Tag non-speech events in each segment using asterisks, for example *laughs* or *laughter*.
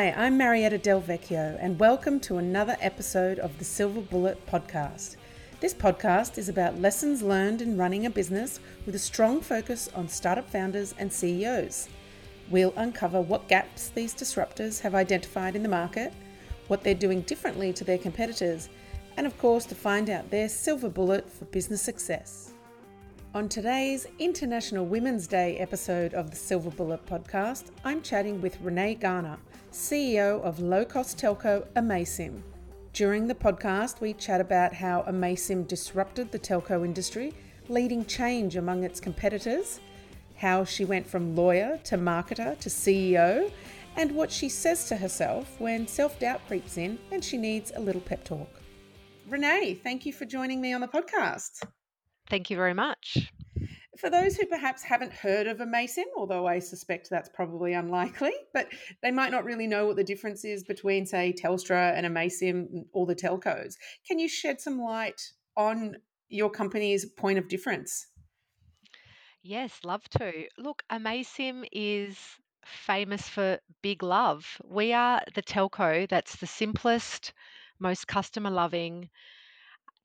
Hi, I'm Marietta Delvecchio, and welcome to another episode of the Silver Bullet podcast. This podcast is about lessons learned in running a business with a strong focus on startup founders and CEOs. We'll uncover what gaps these disruptors have identified in the market, what they're doing differently to their competitors, and of course, to find out their silver bullet for business success. On today's International Women's Day episode of the Silver Bullet podcast, I'm chatting with Renee Garner, CEO of low cost telco Amaysim. During the podcast, we chat about how Amaysim disrupted the telco industry, leading change among its competitors, how she went from lawyer to marketer to CEO, and what she says to herself when self doubt creeps in and she needs a little pep talk. Renee, thank you for joining me on the podcast. Thank you very much. For those who perhaps haven't heard of Amaysim, although I suspect that's probably unlikely, but they might not really know what the difference is between, say, Telstra and Amaysim or the telcos. Can you shed some light on your company's point of difference? Yes, love to. Look, Amaysim is famous for big love. We are the telco that's the simplest, most customer loving,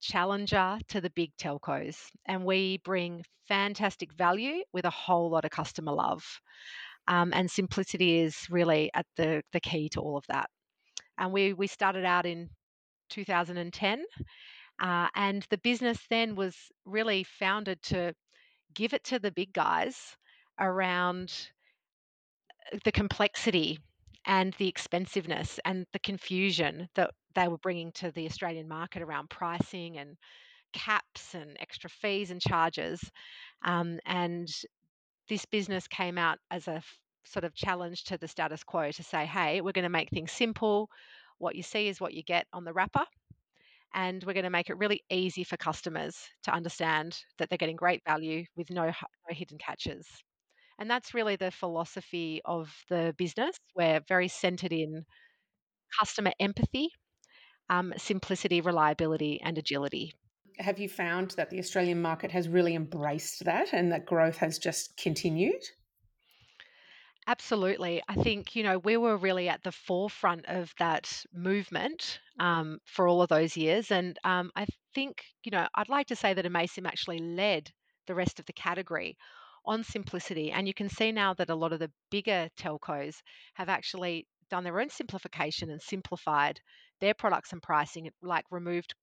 challenger to the big telcos. And we bring fantastic value with a whole lot of customer love. Um, and simplicity is really at the, the key to all of that. And we, we started out in 2010. Uh, and the business then was really founded to give it to the big guys around uh, the complexity and the expensiveness and the confusion that they were bringing to the Australian market around pricing and caps and extra fees and charges. Um, and this business came out as a f- sort of challenge to the status quo to say, hey, we're going to make things simple. What you see is what you get on the wrapper. And we're going to make it really easy for customers to understand that they're getting great value with no, no hidden catches. And that's really the philosophy of the business. We're very centered in customer empathy, um, simplicity, reliability, and agility. Have you found that the Australian market has really embraced that and that growth has just continued? Absolutely. I think, you know, we were really at the forefront of that movement um, for all of those years. And um, I think, you know, I'd like to say that Amaysim actually led the rest of the category on simplicity. And you can see now that a lot of the bigger telcos have actually done their own simplification and simplified their products and pricing, like removed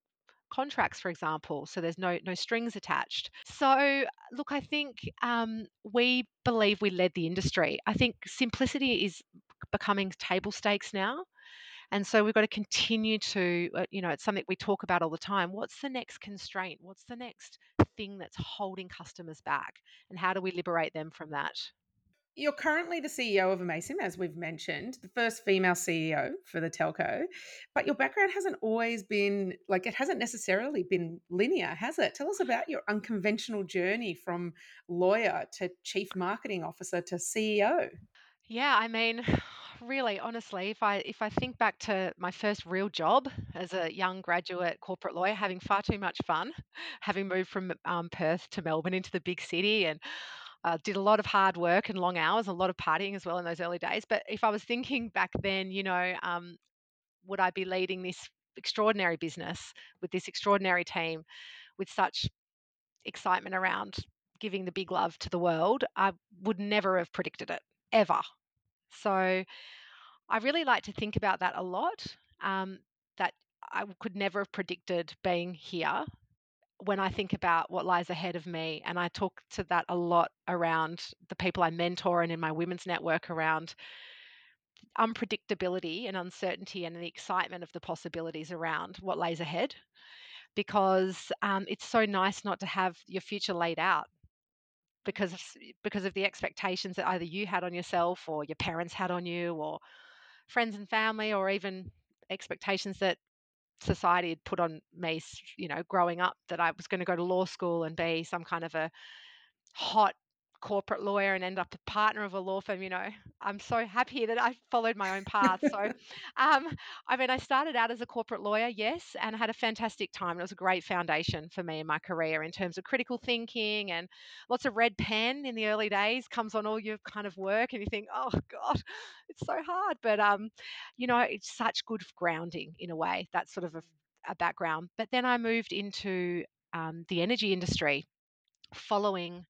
contracts, for example, so there's no no strings attached. So, look, I think um, we believe we led the industry. I think simplicity is becoming table stakes now. And so we've got to continue to, uh, you know, it's something we talk about all the time. What's the next constraint? What's the next thing that's holding customers back? And how do we liberate them from that? You're currently the CEO of Amaysim, as we've mentioned, the first female CEO for the telco. But your background hasn't always been like it hasn't necessarily been linear, has it? Tell us about your unconventional journey from lawyer to chief marketing officer to CEO. Yeah, I mean, *sighs* really, honestly, if I if I think back to my first real job as a young graduate corporate lawyer, having far too much fun, *laughs* having moved from um, Perth to Melbourne into the big city, and uh, did a lot of hard work and long hours, a lot of partying as well in those early days. But if I was thinking back then, you know, um, would I be leading this extraordinary business with this extraordinary team, with such excitement around giving the big love to the world? I would never have predicted it ever. So I really like to think about that a lot. Um, that I could never have predicted being here when I think about what lies ahead of me. And I talk to that a lot around the people I mentor and in my women's network around unpredictability and uncertainty and the excitement of the possibilities around what lays ahead. Because um, it's so nice not to have your future laid out because of, because of the expectations that either you had on yourself or your parents had on you or friends and family or even expectations that society had put on me, you know, growing up that I was going to go to law school and be some kind of a hot corporate lawyer and end up a partner of a law firm, you know, I'm so happy that I followed my own path. So, *laughs* um, I mean, I started out as a corporate lawyer, yes, and I had a fantastic time. It was a great foundation for me in my career in terms of critical thinking and lots of red pen in the early days comes on all your kind of work, and you think, oh God, it's so hard. But um, you know, it's such good grounding in a way. That's sort of a, a background. But then I moved into um, the energy industry following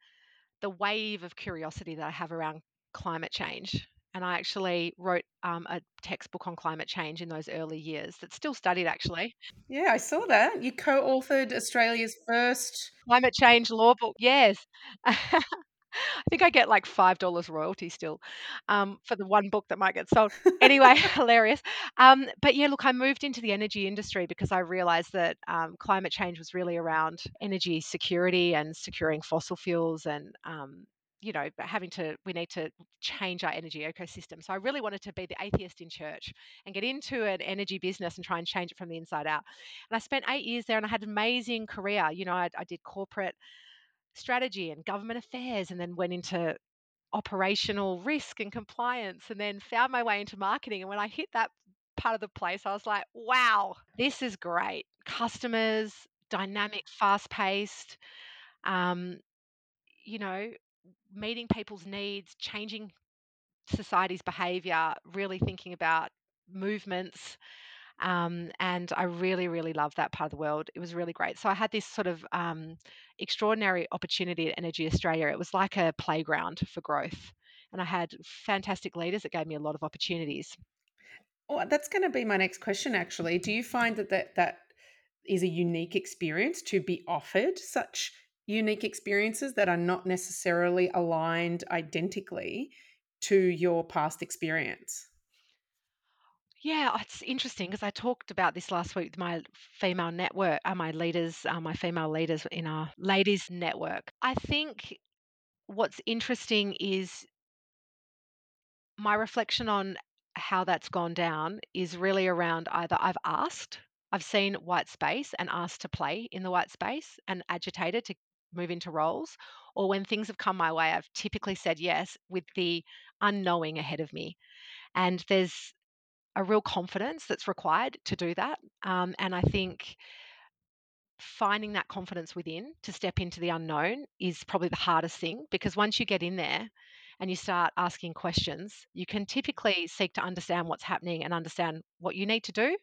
the wave of curiosity that I have around climate change. And I actually wrote um, a textbook on climate change in those early years that's still studied actually. Yeah, I saw that. You co authored Australia's first climate change law book. Yes. *laughs* I think I get like $5 royalty still um, for the one book that might get sold. *laughs* Anyway, *laughs* hilarious. Um, but yeah, look, I moved into the energy industry because I realized that um, climate change was really around energy security and securing fossil fuels and um, you know, having to, we need to change our energy ecosystem. So I really wanted to be the atheist in church and get into an energy business and try and change it from the inside out. And I spent eight years there and I had an amazing career. You know, I, I did corporate strategy and government affairs and then went into operational risk and compliance and then found my way into marketing. And when I hit that part of the place, I was like, wow, this is great. Customers, dynamic, fast paced, um, you know, meeting people's needs, changing society's behavior, really thinking about movements. Um, and I really, really loved that part of the world. It was really great. So I had this sort of um, extraordinary opportunity at Energy Australia. It was like a playground for growth. And I had fantastic leaders that gave me a lot of opportunities. Well, that's going to be my next question, actually. Do you find that that, that is a unique experience to be offered such unique experiences that are not necessarily aligned identically to your past experience? Yeah, it's interesting because I talked about this last week with my female network, uh, my leaders, uh, my female leaders in our ladies network. I think what's interesting is my reflection on how that's gone down is really around either I've asked, I've seen white space and asked to play in the white space and agitated to move into roles, or when things have come my way, I've typically said yes with the unknowing ahead of me. And there's a real confidence that's required to do that. Um, and I think finding that confidence within to step into the unknown is probably the hardest thing because once you get in there and you start asking questions, you can typically seek to understand what's happening and understand what you need to do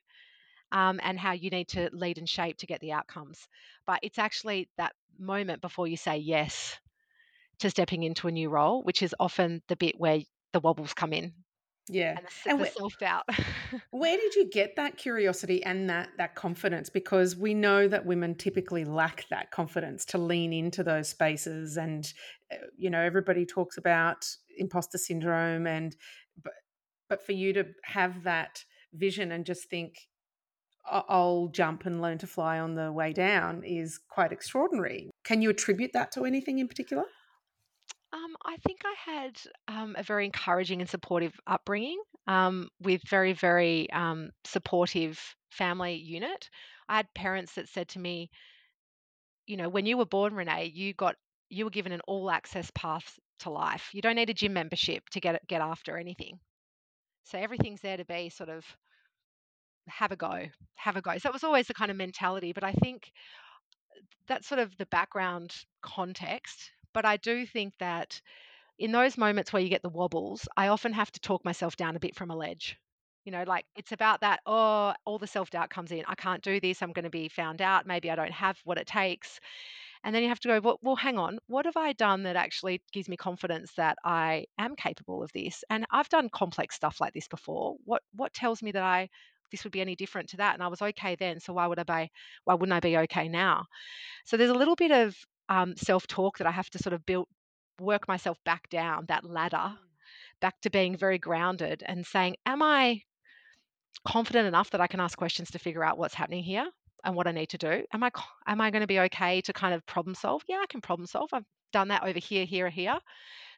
um, and how you need to lead and shape to get the outcomes. But it's actually that moment before you say yes to stepping into a new role, which is often the bit where the wobbles come in. Yeah. And the, and self doubt. *laughs* where did you get that curiosity and that that confidence? Because we know that women typically lack that confidence to lean into those spaces, and uh, you know everybody talks about imposter syndrome, and but but for you to have that vision and just think I'll jump and learn to fly on the way down is quite extraordinary. Can you attribute that to anything in particular? Um, I think I had um, a very encouraging and supportive upbringing um, with very, very um, supportive family unit. I had parents that said to me, you know, when you were born, Renee, you got you were given an all access path to life. You don't need a gym membership to get get after anything. So everything's there to be sort of have a go, have a go. So it was always the kind of mentality. But I think that's sort of the background context. But I do think that in those moments where you get the wobbles, I often have to talk myself down a bit from a ledge. You know, like it's about that, oh, all the self doubt comes in. I can't do this. I'm going to be found out. Maybe I don't have what it takes. And then you have to go, well, well, hang on, what have I done that actually gives me confidence that I am capable of this? And I've done complex stuff like this before. What what tells me that I this would be any different to that? And I was okay then. So why would I be why wouldn't I be okay now? So there's a little bit of um, self talk that I have to sort of build work myself back down that ladder, mm. back to being very grounded and saying, Am I confident enough that I can ask questions to figure out what's happening here and what I need to do? Am I am I going to be okay to kind of problem solve? Yeah, I can problem solve. I've done that over here, here, here.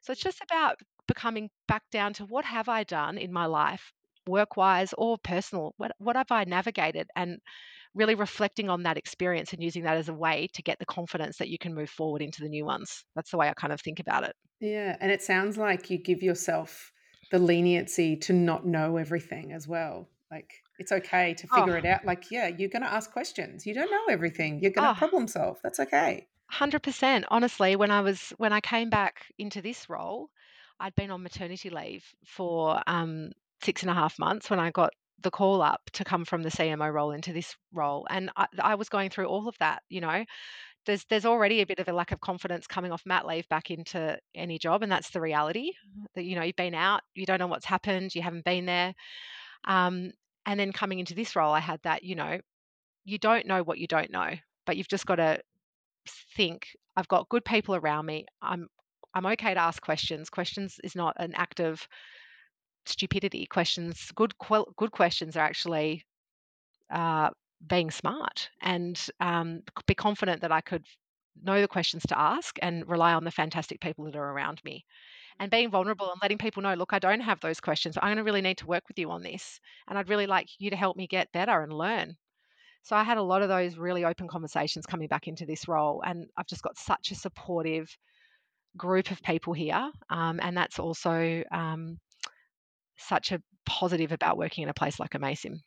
So it's just about becoming back down to what have I done in my life work wise or personal. What, what have I navigated? And really reflecting on that experience and using that as a way to get the confidence that you can move forward into the new ones. That's the way I kind of think about it. Yeah. And it sounds like you give yourself the leniency to not know everything as well. Like it's okay to figure oh. it out. Like, yeah, you're going to ask questions. You don't know everything. You're going to oh. problem solve. That's okay. 100%. Honestly, when I was when I came back into this role, I'd been on maternity leave for um, six and a half months when I got the call up to come from the CMO role into this role, and I, I was going through all of that. You know, there's there's already a bit of a lack of confidence coming off mat leave back into any job, and that's the reality. That you know you've been out, you don't know what's happened, you haven't been there, um, and then coming into this role, I had that. You know, you don't know what you don't know, but you've just got to think I've got good people around me. I'm I'm okay to ask questions. Questions is not an act of stupidity. Questions, good good questions are actually uh, being smart and um, be confident that I could know the questions to ask and rely on the fantastic people that are around me. And being vulnerable and letting people know, look, I don't have those questions. I'm going to really need to work with you on this. And I'd really like you to help me get better and learn. So I had a lot of those really open conversations coming back into this role. And I've just got such a supportive group of people here. Um, and that's also um, such a positive about working in a place like Amaysim.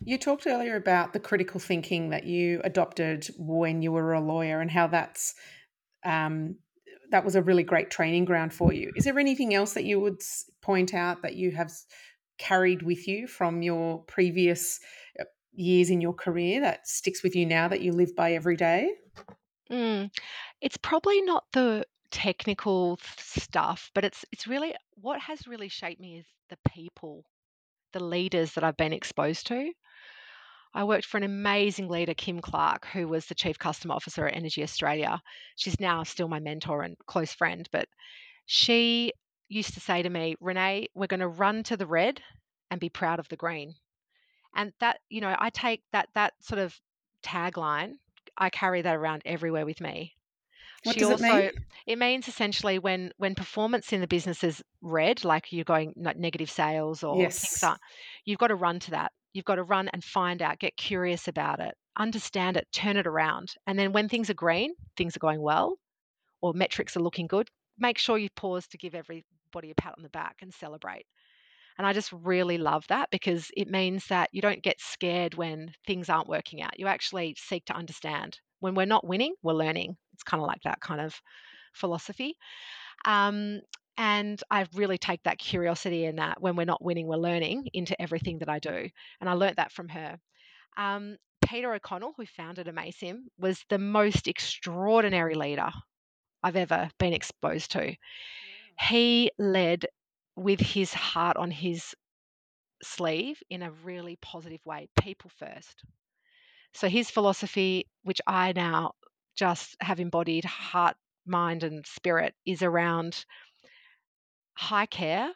You talked earlier about the critical thinking that you adopted when you were a lawyer and how that's um, that was a really great training ground for you. Is there anything else that you would point out that you have carried with you from your previous uh, years in your career that sticks with you now that you live by every day? Mm, it's probably not the technical stuff, but it's it's really what has really shaped me is the people, the leaders that I've been exposed to. I worked for an amazing leader, Kim Clark, who was the Chief Customer Officer at Energy Australia. She's now still my mentor and close friend, but she used to say to me, Renee, we're going to run to the red and be proud of the green. And that, you know, I take that that sort of tagline, I carry that around everywhere with me. What she does also, it mean? It means essentially when when performance in the business is red, like you're going negative sales or yes. things are, you've got to run to that. You've got to run and find out, get curious about it, understand it, turn it around. And then when things are green, things are going well, or metrics are looking good, make sure you pause to give everybody a pat on the back and celebrate. And I just really love that because it means that you don't get scared when things aren't working out. You actually seek to understand. When we're not winning, we're learning. It's kind of like that kind of philosophy. Um, and I really take that curiosity in that when we're not winning, we're learning into everything that I do. And I learnt that from her. Um, Peter O'Connell, who founded Amaysim, was the most extraordinary leader I've ever been exposed to. He led with his heart on his sleeve in a really positive way, people first. So his philosophy, which I now just have embodied heart, mind, and spirit, is around high care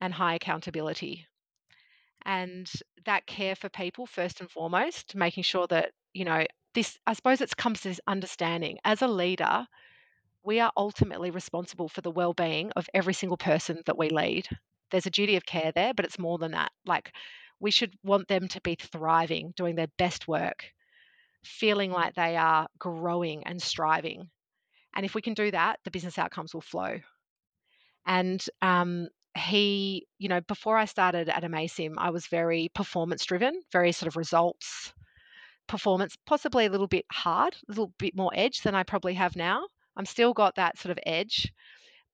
and high accountability. And that care for people, first and foremost, making sure that, you know, this, I suppose it comes to this understanding as a leader, we are ultimately responsible for the well being of every single person that we lead. There's a duty of care there, but it's more than that. Like, we should want them to be thriving, doing their best work, feeling like they are growing and striving. And if we can do that, the business outcomes will flow. And um, he, you know, before I started at Amaysim, I was very performance driven, very sort of results performance, possibly a little bit hard, a little bit more edge than I probably have now. I'm still got that sort of edge,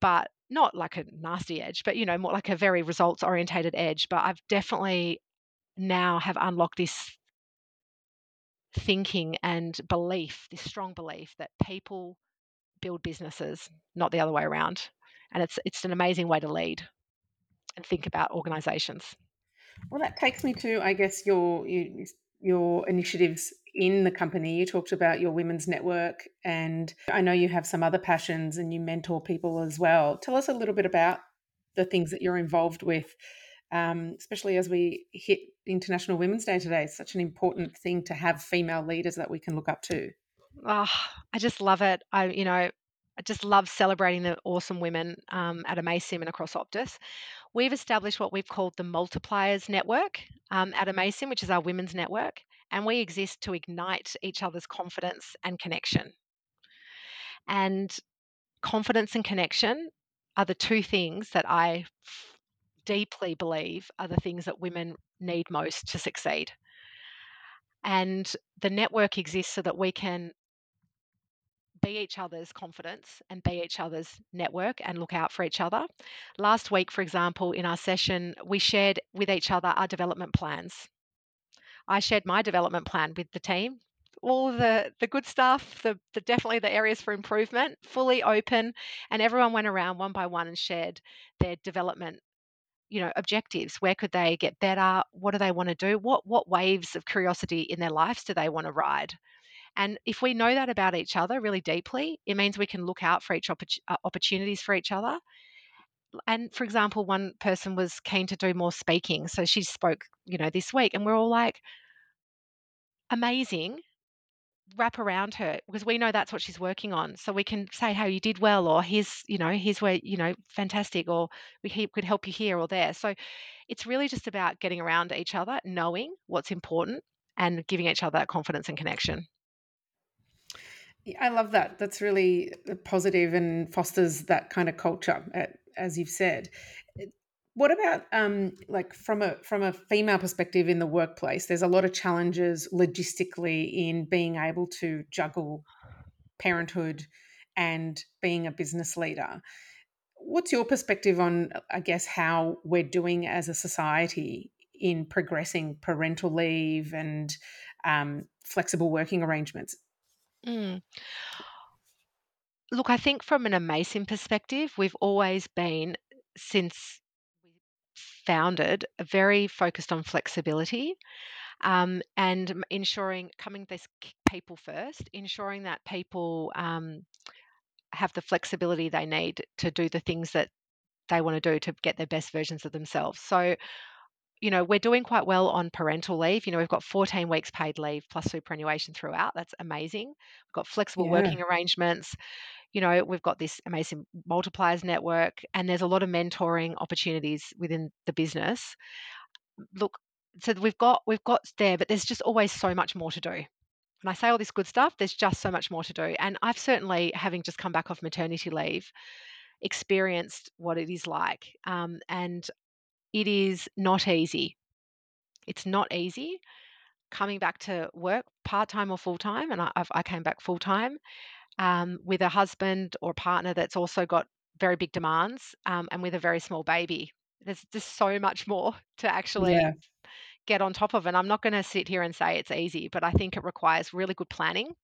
but not like a nasty edge, but you know, more like a very results orientated edge. But I've definitely now have unlocked this thinking and belief, this strong belief that people build businesses, not the other way around. And it's it's an amazing way to lead and think about organizations. Well, that takes me to, I guess, your your initiatives in the company. You talked about your women's network, and I know you have some other passions and you mentor people as well. Tell us a little bit about the things that you're involved with um, especially as we hit International Women's Day today. It's such an important thing to have female leaders that we can look up to. Oh, I just love it. I, you know, I just love celebrating the awesome women um, at Amaysim and across Optus. We've established what we've called the Multipliers Network um, at Amaysim, which is our women's network, and we exist to ignite each other's confidence and connection. And confidence and connection are the two things that I deeply believe are the things that women need most to succeed. And the network exists so that we can be each other's confidence and be each other's network and look out for each other. Last week, for example, in our session, we shared with each other our development plans. I shared my development plan with the team. All the the good stuff, the, the definitely the areas for improvement, fully open, and everyone went around one by one and shared their development you know objectives where could they get better what do they want to do what what waves of curiosity in their lives do they want to ride and if we know that about each other really deeply, it means we can look out for each uh, opportunities for each other. And for example, one person was keen to do more speaking, so she spoke, you know, this week, and we're all like, amazing. Wrap around her because we know that's what she's working on. So we can say how you did well, or here's, you know, here's where, you know, fantastic, or we could help you here or there. So it's really just about getting around each other, knowing what's important, and giving each other that confidence and connection. I love that. That's really uh, positive and fosters that kind of culture, as you've said. What about um, like from a from a female perspective in the workplace? There's a lot of challenges logistically in being able to juggle parenthood and being a business leader. What's your perspective on, I guess, how we're doing as a society in progressing parental leave and um, flexible working arrangements? Mm. Look, I think from an Amaysim perspective, we've always been, since founded, very focused on flexibility um, and ensuring coming this people first, ensuring that people um, have the flexibility they need to do the things that they want to do to get their best versions of themselves. So you know, we're doing quite well on parental leave. You know, we've got 14 weeks paid leave plus superannuation throughout. That's amazing. We've got flexible Yeah. working arrangements. You know, we've got this amazing multipliers network, and there's a lot of mentoring opportunities within the business. Look, so we've got we've got there, but there's just always so much more to do. And I say all this good stuff, there's just so much more to do. And I've certainly, having just come back off maternity leave, experienced what it is like. Um, and it is not easy. It's not easy coming back to work part time or full time, and I, I came back full time um, with a husband or partner that's also got very big demands um, and with a very small baby. There's just so much more *laughs* to actually Yeah. get on top of. And I'm not going to sit here and say it's easy, but I think it requires really good planning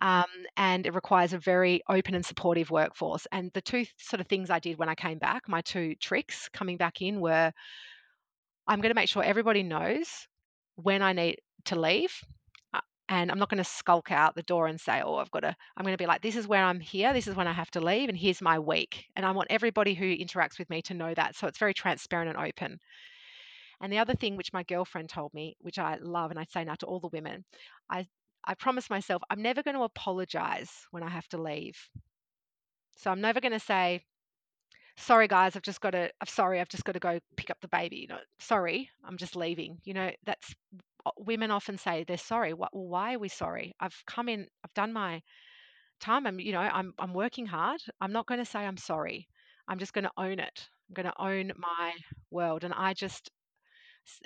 um, and it requires a very open and supportive workforce. And the two sort of things I did when I came back, my two tricks coming back in were I'm going to make sure everybody knows when I need to leave. And I'm not going to skulk out the door and say, oh, I've got to, I'm going to be like, this is where I'm here. This is when I have to leave. And here's my week. And I want everybody who interacts with me to know that. So it's very transparent and open. And the other thing which my girlfriend told me, which I love, and I say now to all the women, I, I promise myself I'm never going to apologize when I have to leave. So I'm never going to say, sorry guys, I've just got to, I'm sorry, I've just got to go pick up the baby. You know, sorry, I'm just leaving. You know, that's women often say they're sorry. Well, why are we sorry? I've come in, I've done my time. I'm, you know, I'm, I'm working hard. I'm not going to say I'm sorry. I'm just going to own it. I'm going to own my world. And I just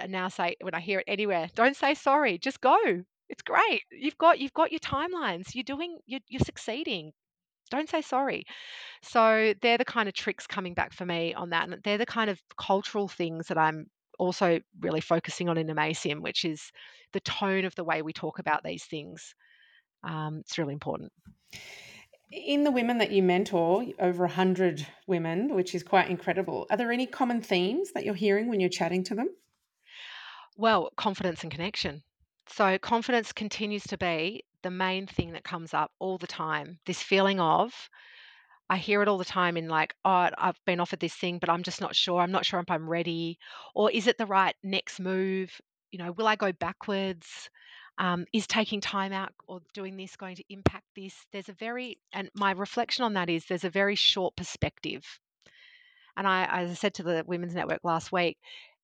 now say when I hear it anywhere, don't say sorry. Just go. It's great. You've got you've got your timelines. You're doing you're, you're succeeding. Don't say sorry. So they're the kind of tricks coming back for me on that. And they're the kind of cultural things that I'm also really focusing on in Amaysim, which is the tone of the way we talk about these things. Um, it's really important. In the women that you mentor, over 100 women, which is quite incredible, are there any common themes that you're hearing when you're chatting to them? Well, confidence and connection. So, confidence continues to be the main thing that comes up all the time. This feeling of, I hear it all the time in like, oh, I've been offered this thing, but I'm just not sure. I'm not sure if I'm ready. Or is it the right next move? You know, will I go backwards? Um, is taking time out or doing this going to impact this? There's a very, and my reflection on that is there's a very short perspective. And I, as I said to the Women's Network last week,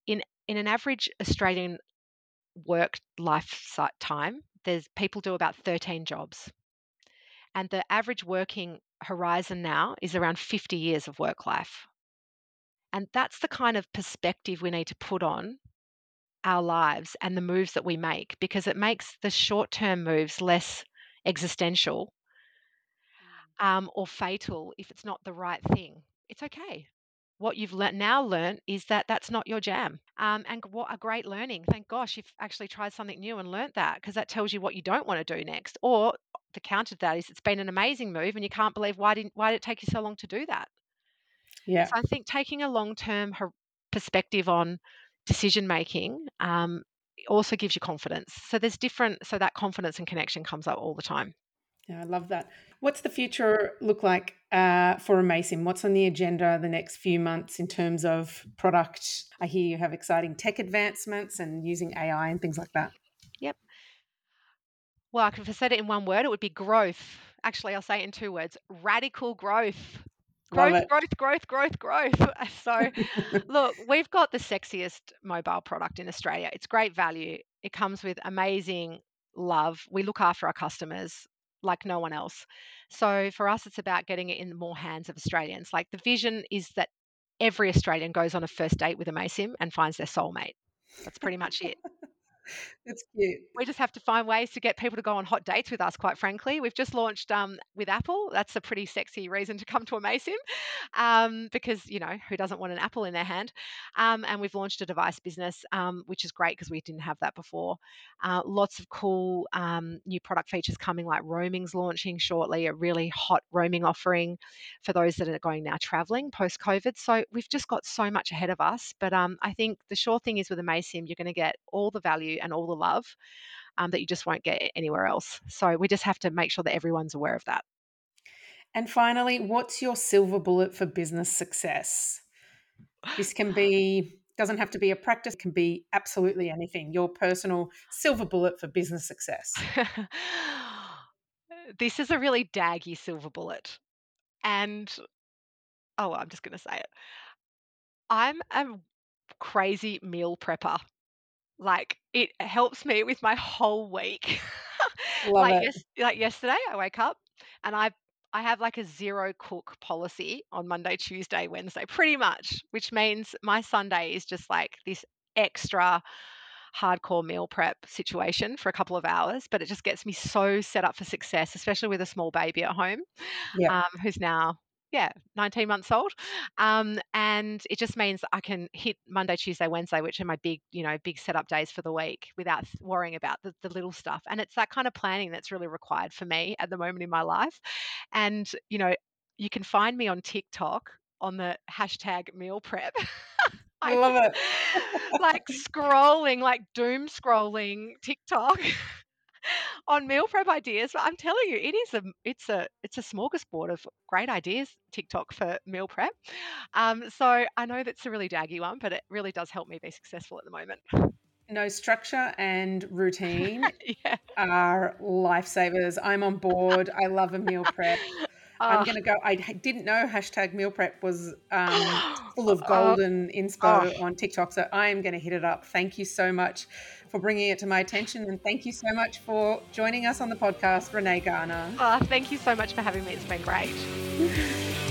in in an average Australian work life time, there's people do about 13 jobs. And the average working horizon now is around 50 years of work life. And that's the kind of perspective we need to put on our lives and the moves that we make because it makes the short term moves less existential um, or fatal if it's not the right thing. It's okay. What you've le- now learned is that that's not your jam. Um, and what a great learning. Thank gosh you've actually tried something new and learnt that because that tells you what you don't want to do next. Or the counter to that is it's been an amazing move and you can't believe why didn't why did it take you so long to do that? Yeah. So I think taking a long term perspective on decision making um, also gives you confidence. So there's different, so that confidence and connection comes up all the time. Yeah, I love that. What's the future look like uh, for Amaysim? What's on the agenda the next few months in terms of product? I hear you have exciting tech advancements and using AI and things like that. Well, if I said it in one word, it would be growth. Actually, I'll say it in two words radical growth. Growth, growth, growth, growth, growth. *laughs* So, *laughs* look, we've got the sexiest mobile product in Australia. It's great value. It comes with amazing love. We look after our customers like no one else. So, for us, it's about getting it in the more hands of Australians. Like the vision is that every Australian goes on a first date with a Amaysim and finds their soulmate. That's pretty much it. *laughs* It's cute. We just have to find ways to get people to go on hot dates with us, quite frankly. We've just launched um, with Apple. That's a pretty sexy reason to come to Amaysim um, because, you know, who doesn't want an Apple in their hand? Um, and we've launched a device business, um, which is great because we didn't have that before. Uh, lots of cool um, new product features coming, like roaming's launching shortly, a really hot roaming offering for those that are going now traveling post COVID. So we've just got so much ahead of us. But um, I think the sure thing is with Amaysim, you're going to get all the value and all the love um, that you just won't get anywhere else. So we just have to make sure that everyone's aware of that. And finally, what's your silver bullet for business success? This can be doesn't have to be a practice, can be absolutely anything. Your personal silver bullet for business success. *laughs* this is a really daggy silver bullet. And oh, I'm just going to say it. I'm a crazy meal prepper. Like it helps me with my whole week. *laughs* Like yes, like yesterday, I wake up and I I have like a zero cook policy on Monday, Tuesday, Wednesday, pretty much, which means my Sunday is just like this extra hardcore meal prep situation for a couple of hours, but it just gets me so set up for success, especially with a small baby at home, Yeah. um, who's now yeah, 19 months old. Um, and it just means I can hit Monday, Tuesday, Wednesday, which are my big, you know, big setup days for the week without worrying about the, the little stuff. And it's that kind of planning that's really required for me at the moment in my life. And, you know, you can find me on TikTok on the hashtag meal prep. *laughs* I love it. like scrolling, like doom scrolling TikTok *laughs* on meal prep ideas. But I'm telling you, it is a it's a it's a smorgasbord of great ideas. TikTok for meal prep. Um, so I know that's a really daggy one, but it really does help me be successful at the moment. No structure and routine *laughs* yeah. are lifesavers. I'm on board. I love a meal prep. I'm Oh, going to go. I didn't know hashtag meal prep was um, *gasps* full of oh, golden inspo oh. on TikTok. So I am going to hit it up. Thank you so much for bringing it to my attention. And thank you so much for joining us on the podcast, Renee Garner. oh, thank you so much for having me. It's been great. *laughs*